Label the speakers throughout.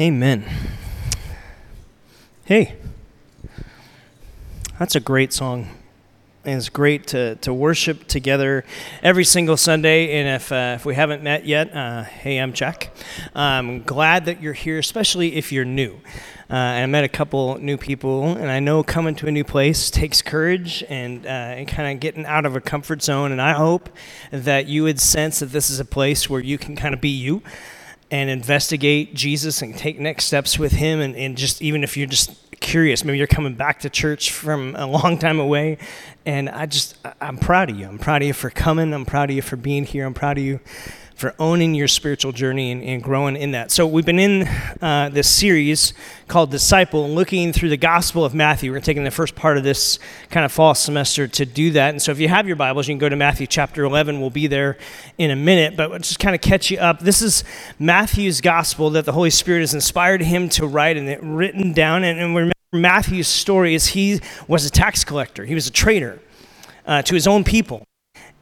Speaker 1: Amen. Hey, that's a great song. And it's great to, to worship together every single Sunday. And if, uh, if we haven't met yet, uh, hey, I'm Jack. I'm glad that you're here, especially if you're new. Uh, I met a couple new people, and I know coming to a new place takes courage and, uh, and kind of getting out of a comfort zone. And I hope that you would sense that this is a place where you can kind of be you and investigate Jesus and take next steps with him. And, and just even if you're just curious, maybe you're coming back to church from a long time away. And I just, I'm proud of you. I'm proud of you for coming. I'm proud of you for being here. I'm proud of you for owning your spiritual journey and, and growing in that. So, we've been in uh, this series called Disciple, looking through the Gospel of Matthew. We're taking the first part of this kind of fall semester to do that. And so, if you have your Bibles, you can go to Matthew chapter 11. We'll be there in a minute, but just kind of catch you up. This is Matthew's Gospel that the Holy Spirit has inspired him to write and it written down. And, and remember, Matthew's story is he was a tax collector, he was a traitor uh, to his own people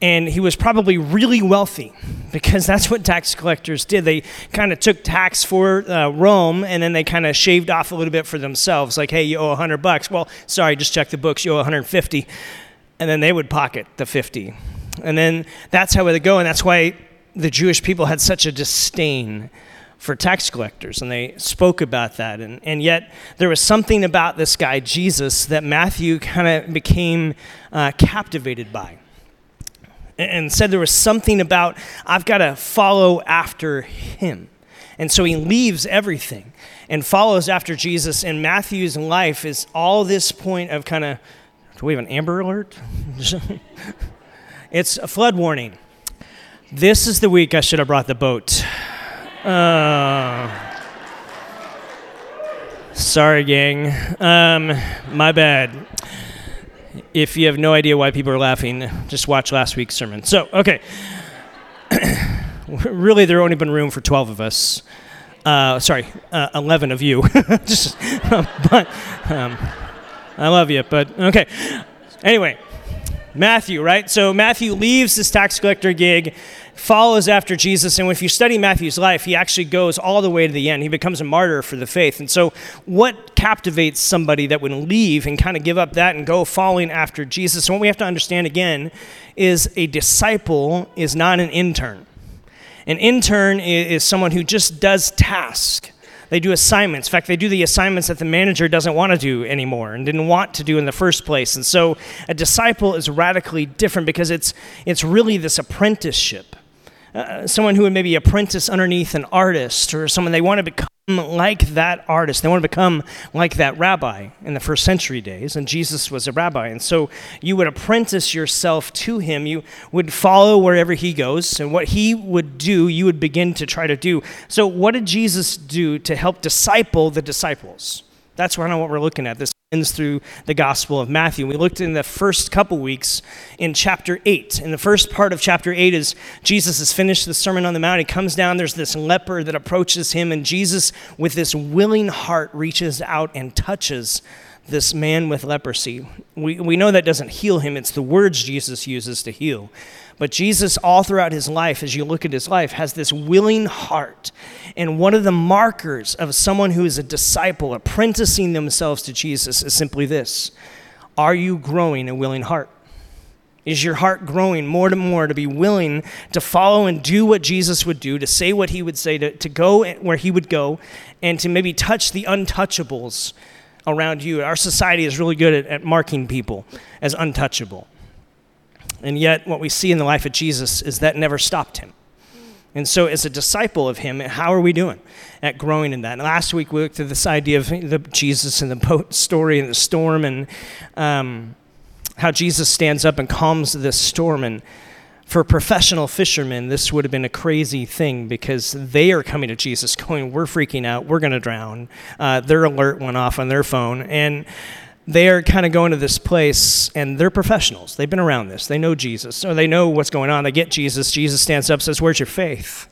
Speaker 1: and he was probably really wealthy because that's what tax collectors did. They kind of took tax for uh, Rome and then they kind of shaved off a little bit for themselves. Like, hey, you owe 100 bucks. Well, sorry, just check the books. You owe 150. And then they would pocket the 50. And then that's how it would go. And that's why the Jewish people had such a disdain for tax collectors. And they spoke about that. And, and yet, there was something about this guy, Jesus, that Matthew kind of became uh, captivated by and said there was something about, I've got to follow after him. And so he leaves everything and follows after Jesus. And Matthew's life is all this point of kind of, do we have an amber alert? it's a flood warning. This is the week I should have brought the boat. Uh, sorry, gang. Um, my bad if you have no idea why people are laughing, just watch last week's sermon. So, okay. really, there only been room for 12 of us. Uh, sorry, uh, 11 of you. just, but um, I love you, but okay. Anyway, Matthew, right? So Matthew leaves this tax collector gig follows after Jesus. And if you study Matthew's life, he actually goes all the way to the end. He becomes a martyr for the faith. And so, what captivates somebody that would leave and kind of give up that and go following after Jesus? And what we have to understand again is a disciple is not an intern. An intern is someone who just does tasks. They do assignments. In fact, they do the assignments that the manager doesn't want to do anymore and didn't want to do in the first place. And so a disciple is radically different because it's, it's really this apprenticeship. Uh, someone who would maybe apprentice underneath an artist or someone they want to become like that artist. They want to become like that rabbi in the first century days, and Jesus was a rabbi. And so you would apprentice yourself to him. You would follow wherever he goes, and what he would do, you would begin to try to do. So, what did Jesus do to help disciple the disciples? That's kind of what we're looking at. This through the Gospel of Matthew. We looked in the first couple weeks in chapter 8. In the first part of chapter 8 is Jesus has finished the Sermon on the Mount. He comes down, there's this leper that approaches him, and Jesus, with this willing heart, reaches out and touches this man with leprosy. We, we know that doesn't heal him, it's the words Jesus uses to heal. But Jesus, all throughout his life, as you look at his life, has this willing heart. And one of the markers of someone who is a disciple, apprenticing themselves to Jesus, is simply this Are you growing a willing heart? Is your heart growing more and more to be willing to follow and do what Jesus would do, to say what he would say, to, to go where he would go, and to maybe touch the untouchables around you? Our society is really good at, at marking people as untouchable. And yet, what we see in the life of Jesus is that never stopped him. And so, as a disciple of him, how are we doing at growing in that? And last week, we looked at this idea of the Jesus and the boat story and the storm, and um, how Jesus stands up and calms this storm. And for professional fishermen, this would have been a crazy thing because they are coming to Jesus, going, "We're freaking out. We're going to drown." Uh, their alert went off on their phone, and they're kind of going to this place and they're professionals. They've been around this. They know Jesus. So they know what's going on. They get Jesus. Jesus stands up says, Where's your faith?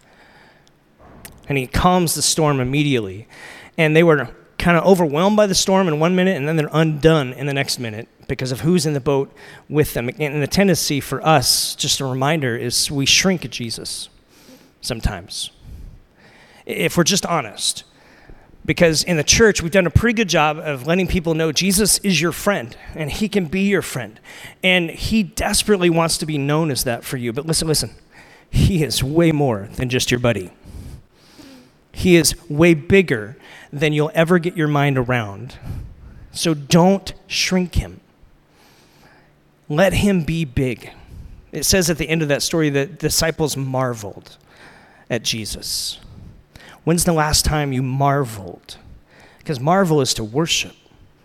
Speaker 1: And he calms the storm immediately. And they were kind of overwhelmed by the storm in one minute and then they're undone in the next minute because of who's in the boat with them. And the tendency for us, just a reminder, is we shrink at Jesus sometimes. If we're just honest Because in the church, we've done a pretty good job of letting people know Jesus is your friend and he can be your friend. And he desperately wants to be known as that for you. But listen, listen, he is way more than just your buddy. He is way bigger than you'll ever get your mind around. So don't shrink him. Let him be big. It says at the end of that story that disciples marveled at Jesus. When's the last time you marveled? Because marvel is to worship,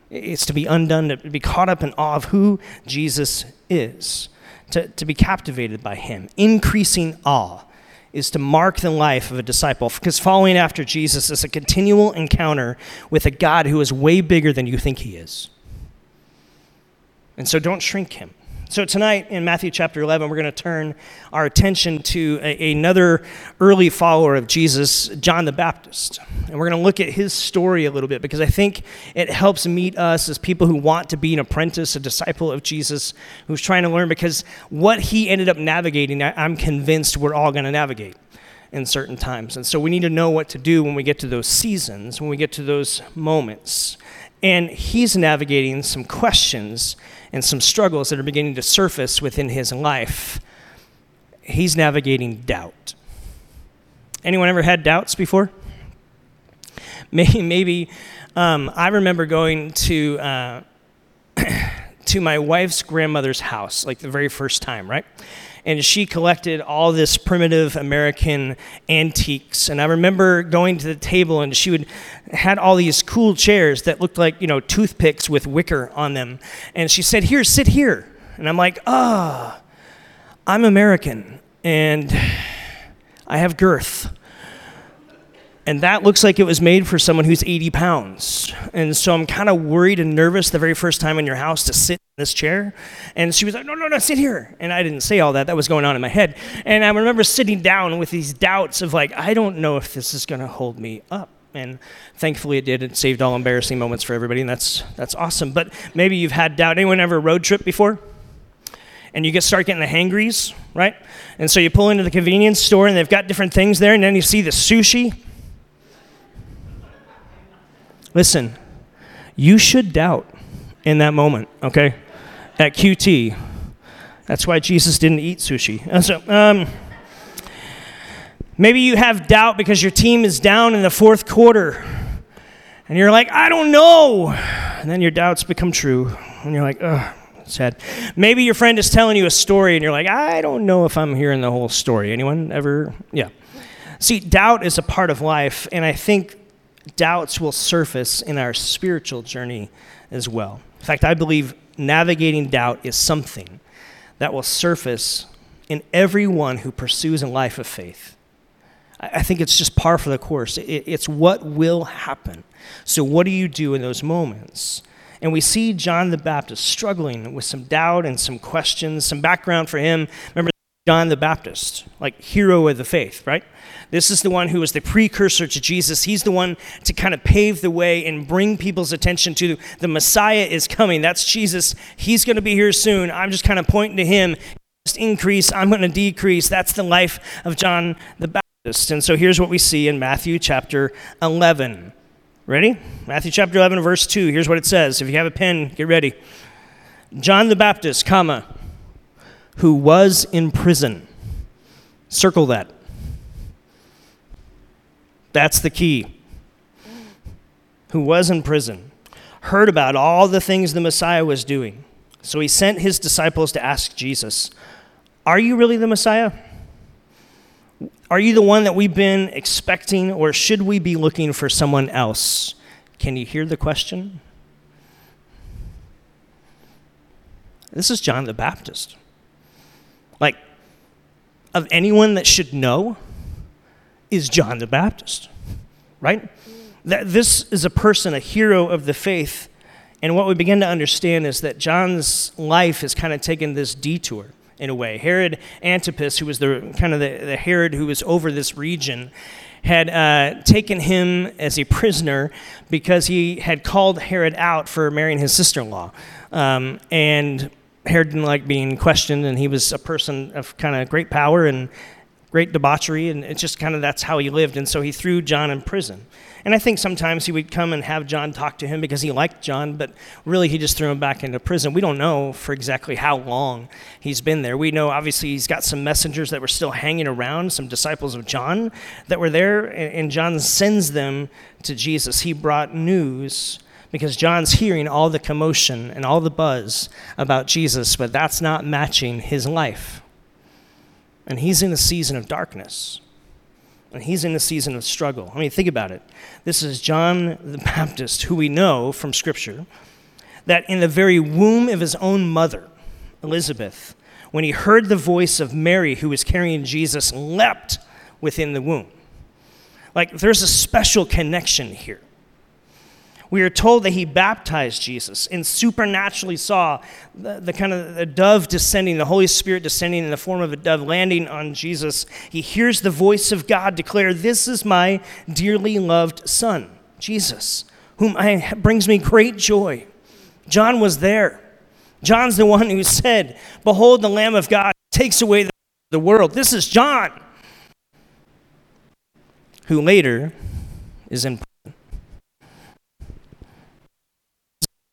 Speaker 1: it's to be undone, to be caught up in awe of who Jesus is, to, to be captivated by him. Increasing awe is to mark the life of a disciple because following after Jesus is a continual encounter with a God who is way bigger than you think he is. And so don't shrink him. So, tonight in Matthew chapter 11, we're going to turn our attention to a, another early follower of Jesus, John the Baptist. And we're going to look at his story a little bit because I think it helps meet us as people who want to be an apprentice, a disciple of Jesus, who's trying to learn because what he ended up navigating, I, I'm convinced we're all going to navigate in certain times. And so we need to know what to do when we get to those seasons, when we get to those moments. And he's navigating some questions and some struggles that are beginning to surface within his life. He's navigating doubt. Anyone ever had doubts before? Maybe, maybe um, I remember going to uh, to my wife's grandmother's house, like the very first time, right? And she collected all this primitive American antiques. And I remember going to the table, and she would had all these cool chairs that looked like you know toothpicks with wicker on them. And she said, "Here, sit here." And I'm like, "Ah, oh, I'm American, and I have girth." and that looks like it was made for someone who's 80 pounds. And so I'm kind of worried and nervous the very first time in your house to sit this chair. And she was like, no, no, no, sit here. And I didn't say all that. That was going on in my head. And I remember sitting down with these doubts of like, I don't know if this is going to hold me up. And thankfully it did. It saved all embarrassing moments for everybody, and that's, that's awesome. But maybe you've had doubt. Anyone ever road trip before? and you get start getting the hangries, right? And so you pull into the convenience store and they've got different things there, and then you see the sushi, Listen, you should doubt in that moment, okay? At QT. That's why Jesus didn't eat sushi. And so, um, maybe you have doubt because your team is down in the fourth quarter. And you're like, I don't know. And then your doubts become true. And you're like, ugh, sad. Maybe your friend is telling you a story and you're like, I don't know if I'm hearing the whole story. Anyone ever? Yeah. See, doubt is a part of life. And I think doubts will surface in our spiritual journey as well. In fact, I believe navigating doubt is something that will surface in everyone who pursues a life of faith. I think it's just par for the course. It's what will happen. So, what do you do in those moments? And we see John the Baptist struggling with some doubt and some questions, some background for him. Remember John the Baptist, like hero of the faith, right? This is the one who is the precursor to Jesus. He's the one to kind of pave the way and bring people's attention to the Messiah is coming. That's Jesus. He's going to be here soon. I'm just kind of pointing to him. Just increase, I'm going to decrease. That's the life of John the Baptist. And so here's what we see in Matthew chapter 11. Ready? Matthew chapter 11, verse 2. Here's what it says. If you have a pen, get ready. John the Baptist, comma, who was in prison. Circle that. That's the key. Who was in prison, heard about all the things the Messiah was doing. So he sent his disciples to ask Jesus, Are you really the Messiah? Are you the one that we've been expecting, or should we be looking for someone else? Can you hear the question? This is John the Baptist. Like, of anyone that should know, is John the Baptist, right? That this is a person, a hero of the faith. And what we begin to understand is that John's life has kind of taken this detour in a way. Herod Antipas, who was the kind of the, the Herod who was over this region, had uh, taken him as a prisoner because he had called Herod out for marrying his sister in law. Um, and Herod didn't like being questioned, and he was a person of kind of great power and great debauchery, and it's just kind of that's how he lived. And so he threw John in prison. And I think sometimes he would come and have John talk to him because he liked John, but really he just threw him back into prison. We don't know for exactly how long he's been there. We know obviously he's got some messengers that were still hanging around, some disciples of John that were there, and John sends them to Jesus. He brought news because John's hearing all the commotion and all the buzz about Jesus, but that's not matching his life. And he's in a season of darkness. And he's in a season of struggle. I mean, think about it. This is John the Baptist, who we know from Scripture that in the very womb of his own mother, Elizabeth, when he heard the voice of Mary, who was carrying Jesus, leapt within the womb. Like, there's a special connection here we are told that he baptized Jesus and supernaturally saw the, the kind of the dove descending, the Holy Spirit descending in the form of a dove landing on Jesus. He hears the voice of God declare, This is my dearly loved Son, Jesus, whom I, brings me great joy. John was there. John's the one who said, Behold, the Lamb of God takes away the, the world. This is John, who later is in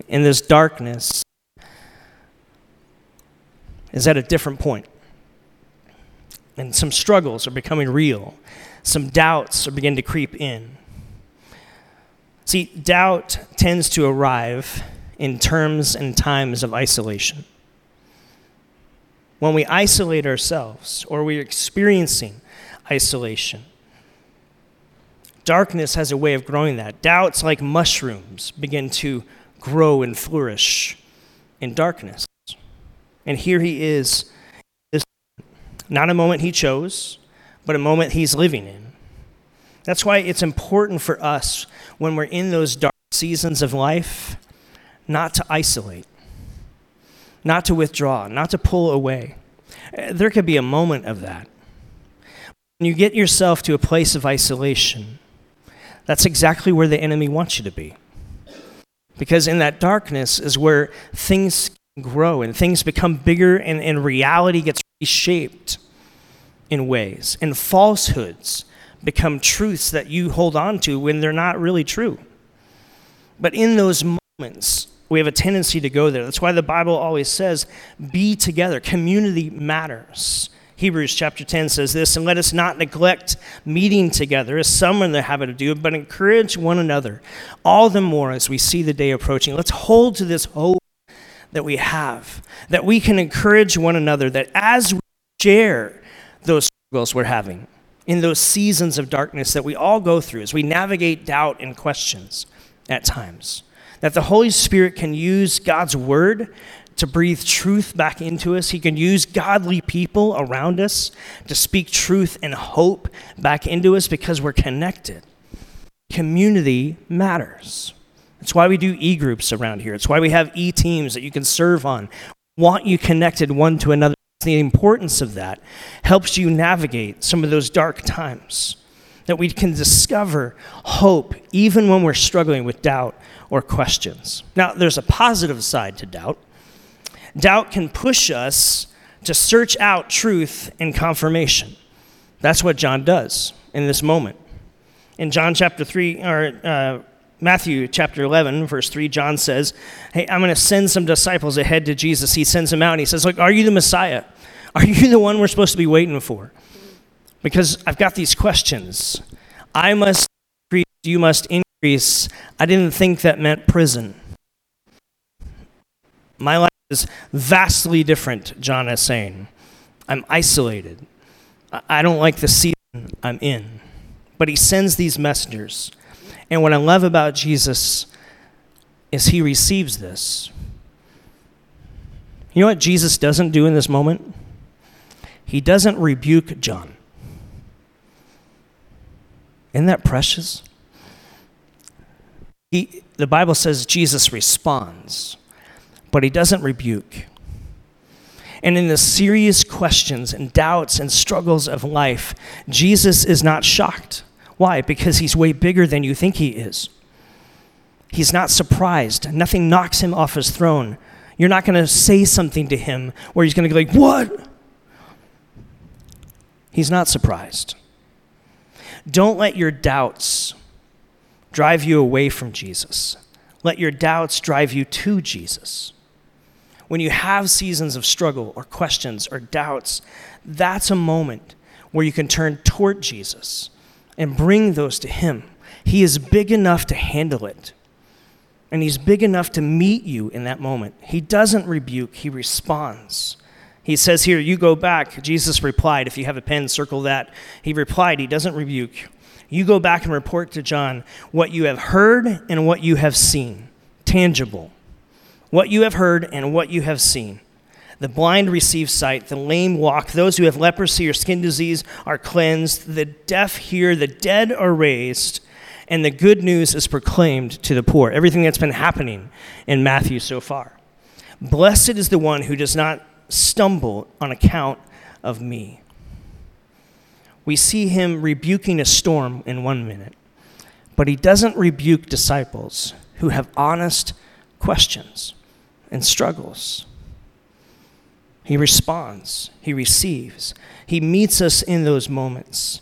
Speaker 1: in this darkness is at a different point. And some struggles are becoming real. Some doubts are beginning to creep in. See, doubt tends to arrive in terms and times of isolation. When we isolate ourselves or we're experiencing isolation, darkness has a way of growing that. Doubts, like mushrooms, begin to grow and flourish in darkness. And here he is, this, not a moment he chose, but a moment he's living in. That's why it's important for us when we're in those dark seasons of life not to isolate, not to withdraw, not to pull away. There could be a moment of that. When you get yourself to a place of isolation, that's exactly where the enemy wants you to be. Because in that darkness is where things grow and things become bigger and, and reality gets reshaped in ways. And falsehoods become truths that you hold on to when they're not really true. But in those moments, we have a tendency to go there. That's why the Bible always says, be together. Community matters. Hebrews chapter 10 says this, and let us not neglect meeting together as some are in the habit of doing, but encourage one another, all the more as we see the day approaching. Let's hold to this hope that we have, that we can encourage one another, that as we share those struggles we're having, in those seasons of darkness that we all go through, as we navigate doubt and questions at times, that the Holy Spirit can use God's word to breathe truth back into us. He can use godly people around us to speak truth and hope back into us because we're connected. Community matters. That's why we do e groups around here. It's why we have e teams that you can serve on. Want you connected one to another. The importance of that helps you navigate some of those dark times. That we can discover hope even when we're struggling with doubt or questions. Now, there's a positive side to doubt doubt can push us to search out truth and confirmation. That's what John does in this moment. In John chapter 3, or uh, Matthew chapter 11, verse 3, John says, Hey, I'm going to send some disciples ahead to Jesus. He sends them out and he says, Look, are you the Messiah? Are you the one we're supposed to be waiting for? Because I've got these questions. I must increase, you must increase. I didn't think that meant prison. My life is vastly different, John is saying. I'm isolated. I don't like the season I'm in. But he sends these messengers. And what I love about Jesus is he receives this. You know what Jesus doesn't do in this moment? He doesn't rebuke John. Isn't that precious? He, the Bible says Jesus responds but he doesn't rebuke. And in the serious questions and doubts and struggles of life, Jesus is not shocked. Why? Because he's way bigger than you think he is. He's not surprised. Nothing knocks him off his throne. You're not going to say something to him where he's going to go like, What? He's not surprised. Don't let your doubts drive you away from Jesus. Let your doubts drive you to Jesus. When you have seasons of struggle or questions or doubts, that's a moment where you can turn toward Jesus and bring those to Him. He is big enough to handle it, and He's big enough to meet you in that moment. He doesn't rebuke, He responds. He says here, You go back. Jesus replied, if you have a pen, circle that. He replied, He doesn't rebuke. You go back and report to John what you have heard and what you have seen, tangible. What you have heard and what you have seen. The blind receive sight, the lame walk, those who have leprosy or skin disease are cleansed, the deaf hear, the dead are raised, and the good news is proclaimed to the poor. Everything that's been happening in Matthew so far. Blessed is the one who does not stumble on account of me. We see him rebuking a storm in one minute, but he doesn't rebuke disciples who have honest questions and struggles. He responds, he receives, he meets us in those moments.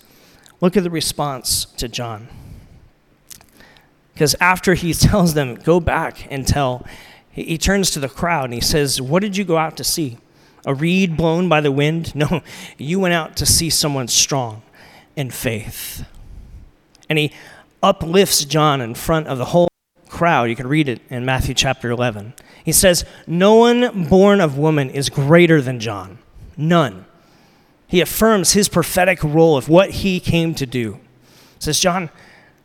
Speaker 1: Look at the response to John. Because after he tells them, go back and tell, he turns to the crowd and he says, What did you go out to see? a reed blown by the wind. No, you went out to see someone strong in faith. And he uplifts John in front of the whole crowd. You can read it in Matthew chapter 11. He says, No one born of woman is greater than John. None. He affirms his prophetic role of what he came to do. Says, John,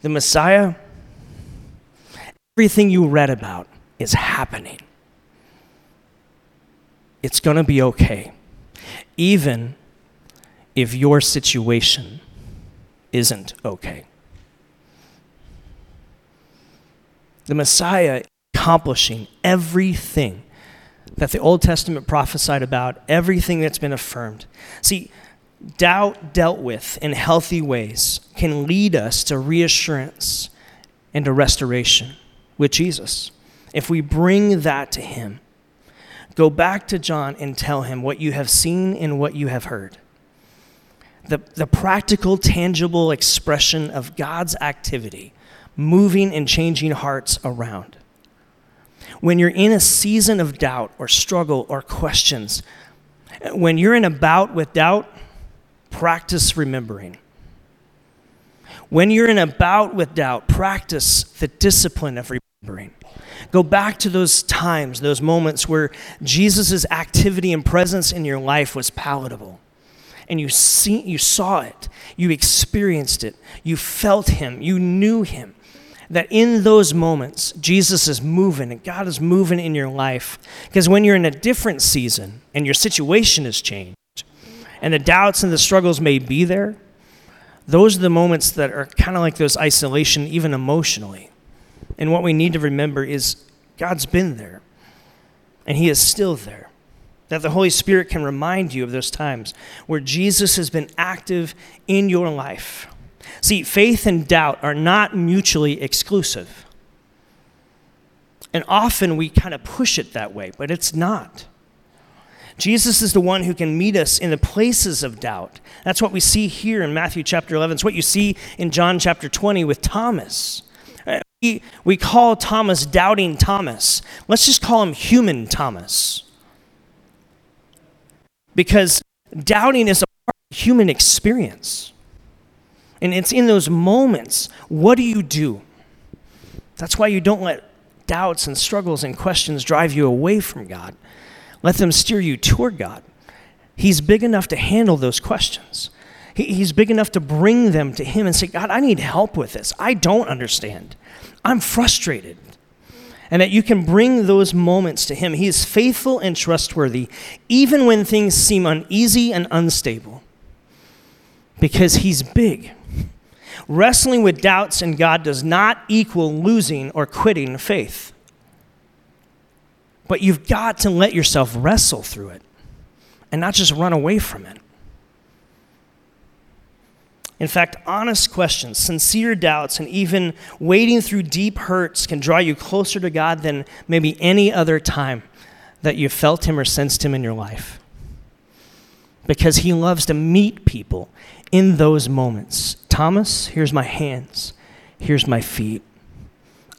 Speaker 1: the Messiah, everything you read about is happening it's going to be okay, even if your situation isn't okay. The Messiah accomplishing everything that the Old Testament prophesied about, everything that's been affirmed. See, doubt dealt with in healthy ways can lead us to reassurance and to restoration with Jesus. If we bring that to Him, Go back to John and tell him what you have seen and what you have heard. The, the practical, tangible expression of God's activity, moving and changing hearts around. When you're in a season of doubt or struggle or questions, when you're in a bout with doubt, practice remembering. When you're in a bout with doubt, practice the discipline of remembering. Go back to those times, those moments where Jesus' activity and presence in your life was palatable. And you, see, you saw it, you experienced it, you felt Him, you knew Him. That in those moments, Jesus is moving and God is moving in your life. Because when you're in a different season and your situation has changed, and the doubts and the struggles may be there, those are the moments that are kind of like those isolation, even emotionally. And what we need to remember is God's been there, and He is still there. That the Holy Spirit can remind you of those times where Jesus has been active in your life. See, faith and doubt are not mutually exclusive. And often we kind of push it that way, but it's not. Jesus is the one who can meet us in the places of doubt. That's what we see here in Matthew chapter 11. It's what you see in John chapter 20 with Thomas we we call Thomas doubting Thomas. Let's just call him human Thomas. Because doubting is a part of human experience. And it's in those moments, what do you do? That's why you don't let doubts and struggles and questions drive you away from God. Let them steer you toward God. He's big enough to handle those questions. he's big enough to bring them to Him and say, God, I need help with this. I don't understand. I'm frustrated. And that you can bring those moments to Him. He is faithful and trustworthy, even when things seem uneasy and unstable, because He's big. Wrestling with doubts in God does not equal losing or quitting faith. But you've got to let yourself wrestle through it and not just run away from it. In fact, honest questions, sincere doubts, and even wading through deep hurts can draw you closer to God than maybe any other time that you've felt Him or sensed Him in your life. because he loves to meet people in those moments. Thomas, here's my hands, here's my feet.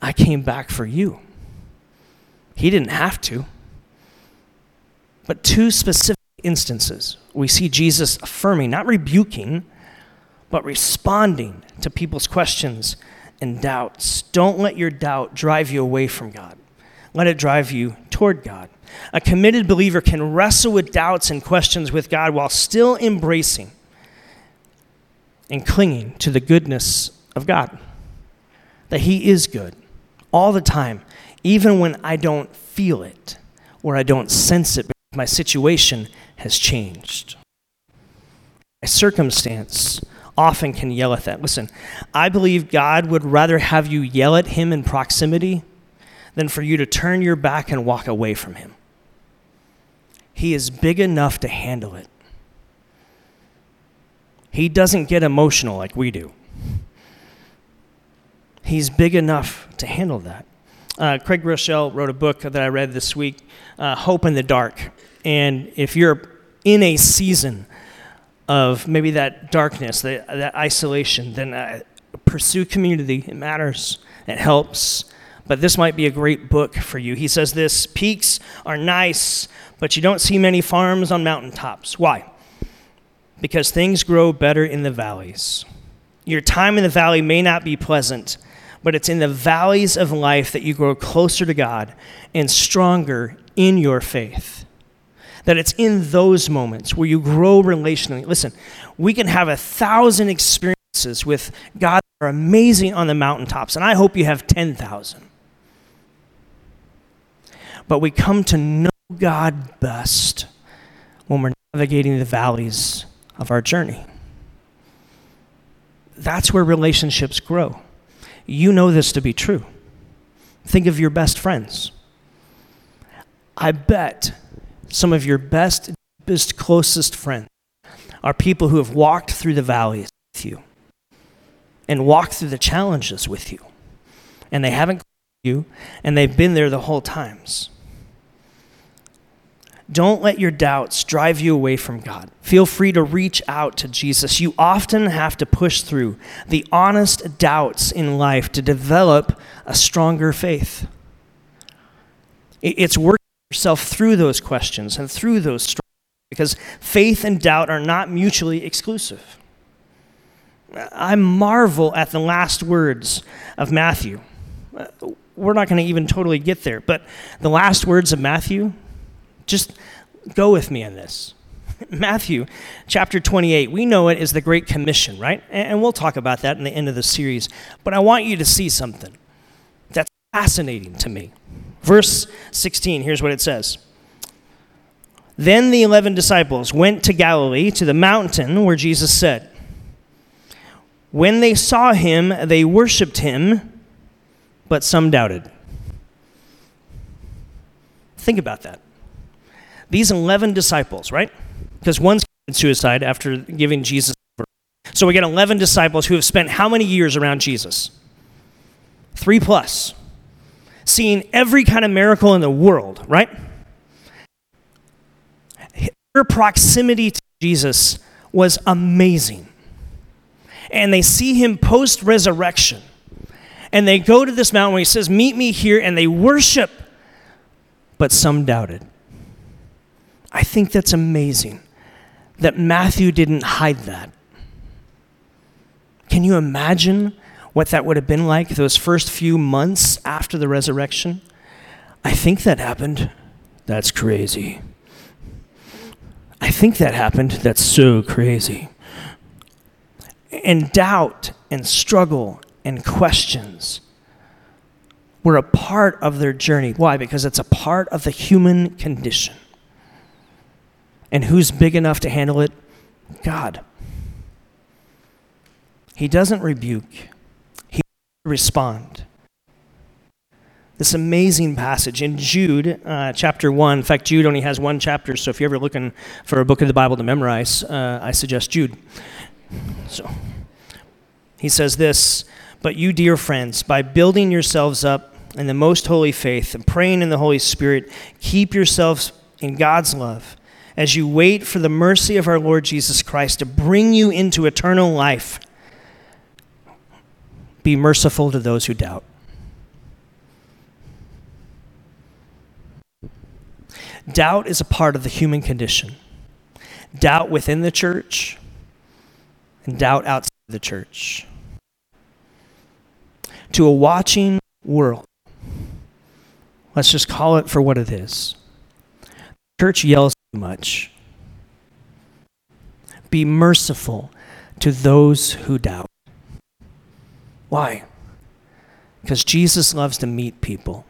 Speaker 1: I came back for you. He didn't have to. But two specific instances, we see Jesus affirming, not rebuking, but responding to people's questions and doubts. Don't let your doubt drive you away from God. Let it drive you toward God. A committed believer can wrestle with doubts and questions with God while still embracing and clinging to the goodness of God. That He is good all the time, even when I don't feel it or I don't sense it because my situation has changed. My circumstance often can yell at that. Listen, I believe God would rather have you yell at Him in proximity than for you to turn your back and walk away from Him. He is big enough to handle it. He doesn't get emotional like we do. He's big enough to handle that. Uh, Craig Groeschel wrote a book that I read this week, uh, Hope in the Dark. And if you're in a season of maybe that darkness, that, that isolation, then uh, pursue community. It matters, it helps. But this might be a great book for you. He says this peaks are nice, but you don't see many farms on mountaintops. Why? Because things grow better in the valleys. Your time in the valley may not be pleasant, but it's in the valleys of life that you grow closer to God and stronger in your faith. That it's in those moments where you grow relationally. Listen, we can have a thousand experiences with God that are amazing on the mountaintops, and I hope you have 10,000. But we come to know God best when we're navigating the valleys of our journey. That's where relationships grow. You know this to be true. Think of your best friends. I bet some of your best, deepest, closest friends are people who have walked through the valleys with you and walked through the challenges with you. And they haven't you, and they've been there the whole times. Don't let your doubts drive you away from God. Feel free to reach out to Jesus. You often have to push through the honest doubts in life to develop a stronger faith. It's working yourself through those questions and through those struggles because faith and doubt are not mutually exclusive. I marvel at the last words of Matthew. Uh, we're not going to even totally get there, but the last words of Matthew just go with me on this. Matthew chapter 28, we know it is the Great Commission, right? And we'll talk about that in the end of the series. But I want you to see something that's fascinating to me. Verse 16, here's what it says. Then the eleven disciples went to Galilee, to the mountain where Jesus said. When they saw him, they worshiped him, but some doubted. Think about that these 11 disciples, right? Because one's committed suicide after giving Jesus over. So we get 11 disciples who have spent how many years around Jesus? Three plus. Seeing every kind of miracle in the world, right? Their proximity to Jesus was amazing. And they see him post resurrection. And they go to this mountain where he says, Meet me here, and they worship. But some doubted. I think that's amazing that Matthew didn't hide that. Can you imagine what that would have been like those first few months after the resurrection? I think that happened. That's crazy. I think that happened. That's so crazy. And doubt and struggle and questions were a part of their journey. Why? Because it's a part of the human condition. And who's big enough to handle it? God. He doesn't rebuke, he respond. This amazing passage in Jude, uh, chapter 1. In fact, Jude only has one chapter, so if you're ever looking for a book of the Bible to memorize, uh, I suggest Jude. So, he says this But you, dear friends, by building yourselves up in the most holy faith and praying in the Holy Spirit, keep yourselves in God's love as you wait for the mercy of our Lord Jesus Christ to bring you into eternal life, be merciful to those who doubt. Doubt is a part of the human condition. Doubt within the church and doubt outside the church. To a watching world, let's just call it for what it is. The church yells much. Be merciful to those who doubt. Why? Because Jesus loves to meet people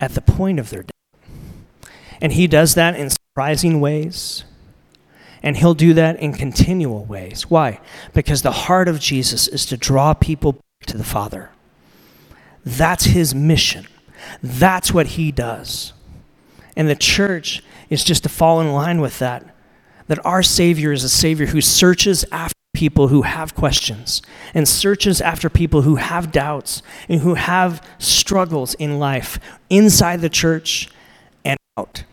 Speaker 1: at the point of their doubt. And he does that in surprising ways. And he'll do that in continual ways. Why? Because the heart of Jesus is to draw people to the Father. That's his mission. That's what he does. And the church is just to fall in line with that. That our Savior is a Savior who searches after people who have questions and searches after people who have doubts and who have struggles in life inside the church and out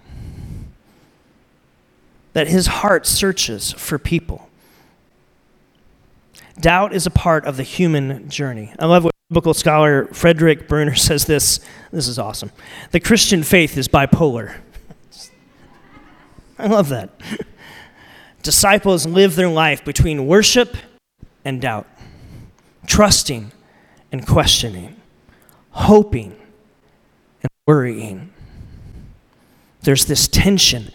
Speaker 1: that his heart searches for people. Doubt is a part of the human journey. I love what biblical scholar Frederick Bruner says this. This is awesome. The Christian faith is bipolar. I love that. Disciples live their life between worship and doubt, trusting and questioning, hoping and worrying. There's this tension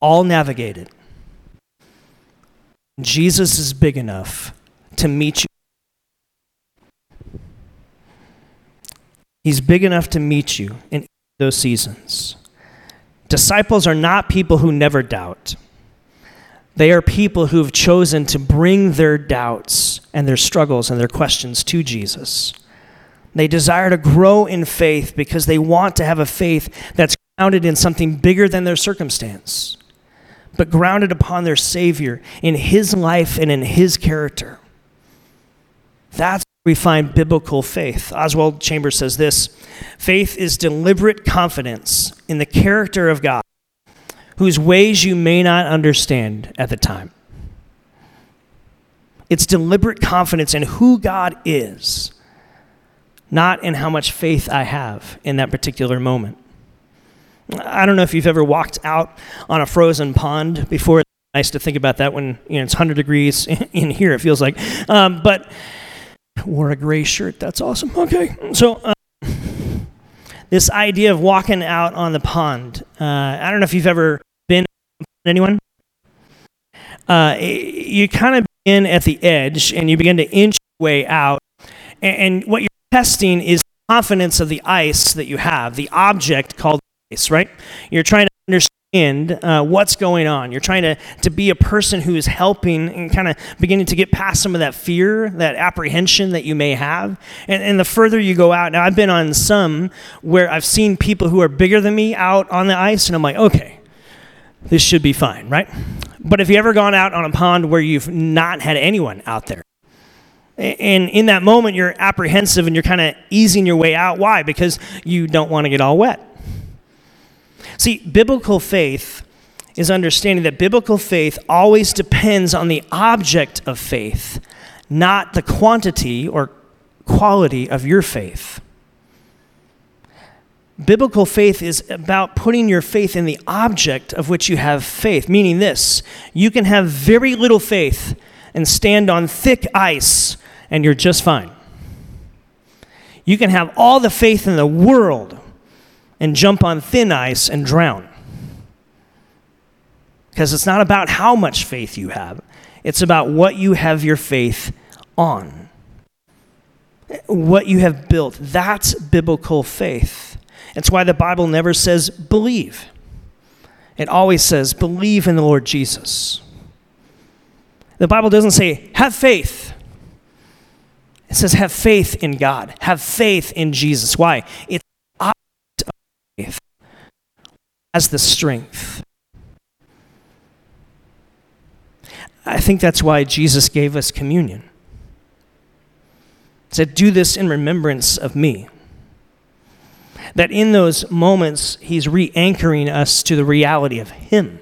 Speaker 1: all navigated. Jesus is big enough to meet you. He's big enough to meet you in those seasons. Disciples are not people who never doubt. They are people who've chosen to bring their doubts and their struggles and their questions to Jesus. They desire to grow in faith because they want to have a faith that's grounded in something bigger than their circumstance but grounded upon their Savior in His life and in His character. That's where we find biblical faith. Oswald Chambers says this faith is deliberate confidence in the character of God, whose ways you may not understand at the time. It's deliberate confidence in who God is, not in how much faith I have in that particular moment. I don't know if you've ever walked out on a frozen pond before. It's nice to think about that when you know it's 100 degrees in here. It feels like, um, but wore a gray shirt. That's awesome. Okay, so. Uh, this idea of walking out on the pond. Uh, I don't know if you've ever been anyone. Uh, you kind of begin at the edge and you begin to inch your way out, and, and what you're testing is confidence of the ice that you have, the object called ice, right? You're trying to understand uh, what's going on. You're trying to, to be a person who is helping and kind of beginning to get past some of that fear, that apprehension that you may have. And, and the further you go out, now I've been on some where I've seen people who are bigger than me out on the ice, and I'm like, okay, this should be fine, right? But have you ever gone out on a pond where you've not had anyone out there? And in that moment, you're apprehensive and you're kind of easing your way out. Why? Because you don't want to get all wet. See, biblical faith is understanding that biblical faith always depends on the object of faith, not the quantity or quality of your faith. Biblical faith is about putting your faith in the object of which you have faith, meaning this you can have very little faith and stand on thick ice, and you're just fine. You can have all the faith in the world and jump on thin ice and drown. Because it's not about how much faith you have, it's about what you have your faith on. What you have built. That's biblical faith. It's why the Bible never says believe, it always says believe in the Lord Jesus. The Bible doesn't say have faith. It says have faith in God. Have faith in Jesus. Why? It's faith has the strength. I think that's why Jesus gave us communion. He said, Do this in remembrance of me. That in those moments, he's re anchoring us to the reality of him.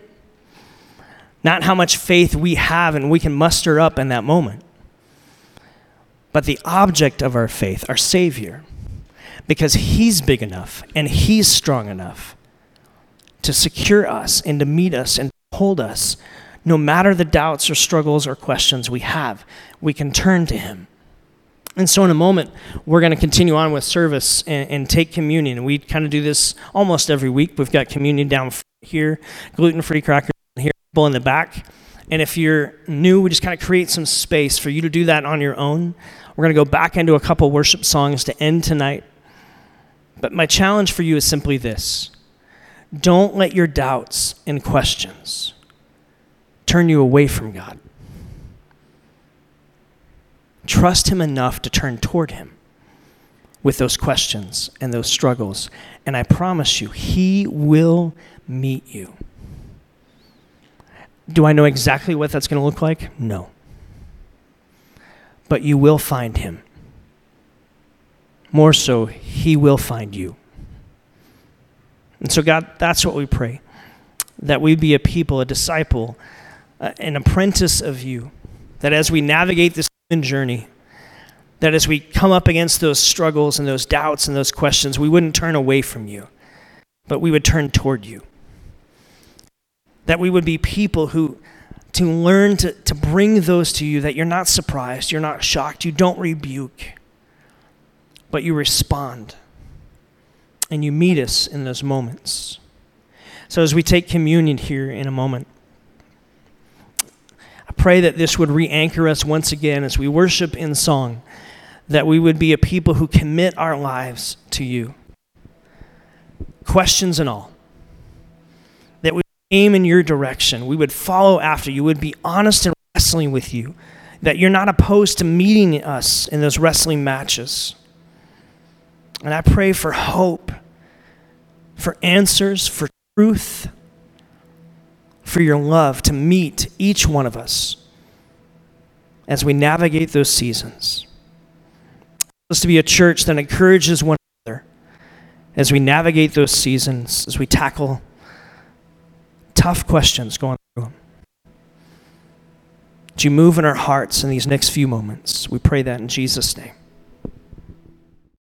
Speaker 1: not how much faith we have and we can muster up in that moment, but the object of our faith, our Savior, because He's big enough and He's strong enough to secure us and to meet us and hold us. No matter the doubts or struggles or questions we have, we can turn to Him. And so, in a moment, we're going to continue on with service and, and take communion. We kind of do this almost every week. We've got communion down here, gluten free crackers here, people in the back. And if you're new, we just kind of create some space for you to do that on your own. We're going to go back into a couple worship songs to end tonight. But my challenge for you is simply this don't let your doubts and questions turn you away from God. Trust Him enough to turn toward Him with those questions and those struggles. And I promise you, He will meet you. Do I know exactly what that's going to look like? No. But you will find Him. More so, He will find you. And so, God, that's what we pray that we be a people, a disciple, uh, an apprentice of you, that as we navigate this journey, that as we come up against those struggles and those doubts and those questions, we wouldn't turn away from you, but we would turn toward you. That we would be people who, to learn to, to bring those to you, that you're not surprised, you're not shocked, you don't rebuke, but you respond. And you meet us in those moments. So as we take communion here in a moment, I pray that this would re anchor us once again as we worship in song, that we would be a people who commit our lives to you. Questions and all. That we aim in your direction. We would follow after you, would be honest and wrestling with you. That you're not opposed to meeting us in those wrestling matches. And I pray for hope, for answers, for truth for your love to meet each one of us as we navigate those seasons. Us to be a church that encourages one another as we navigate those seasons, as we tackle tough questions going through them. Would you move in our hearts in these next few moments? We pray that in Jesus' name.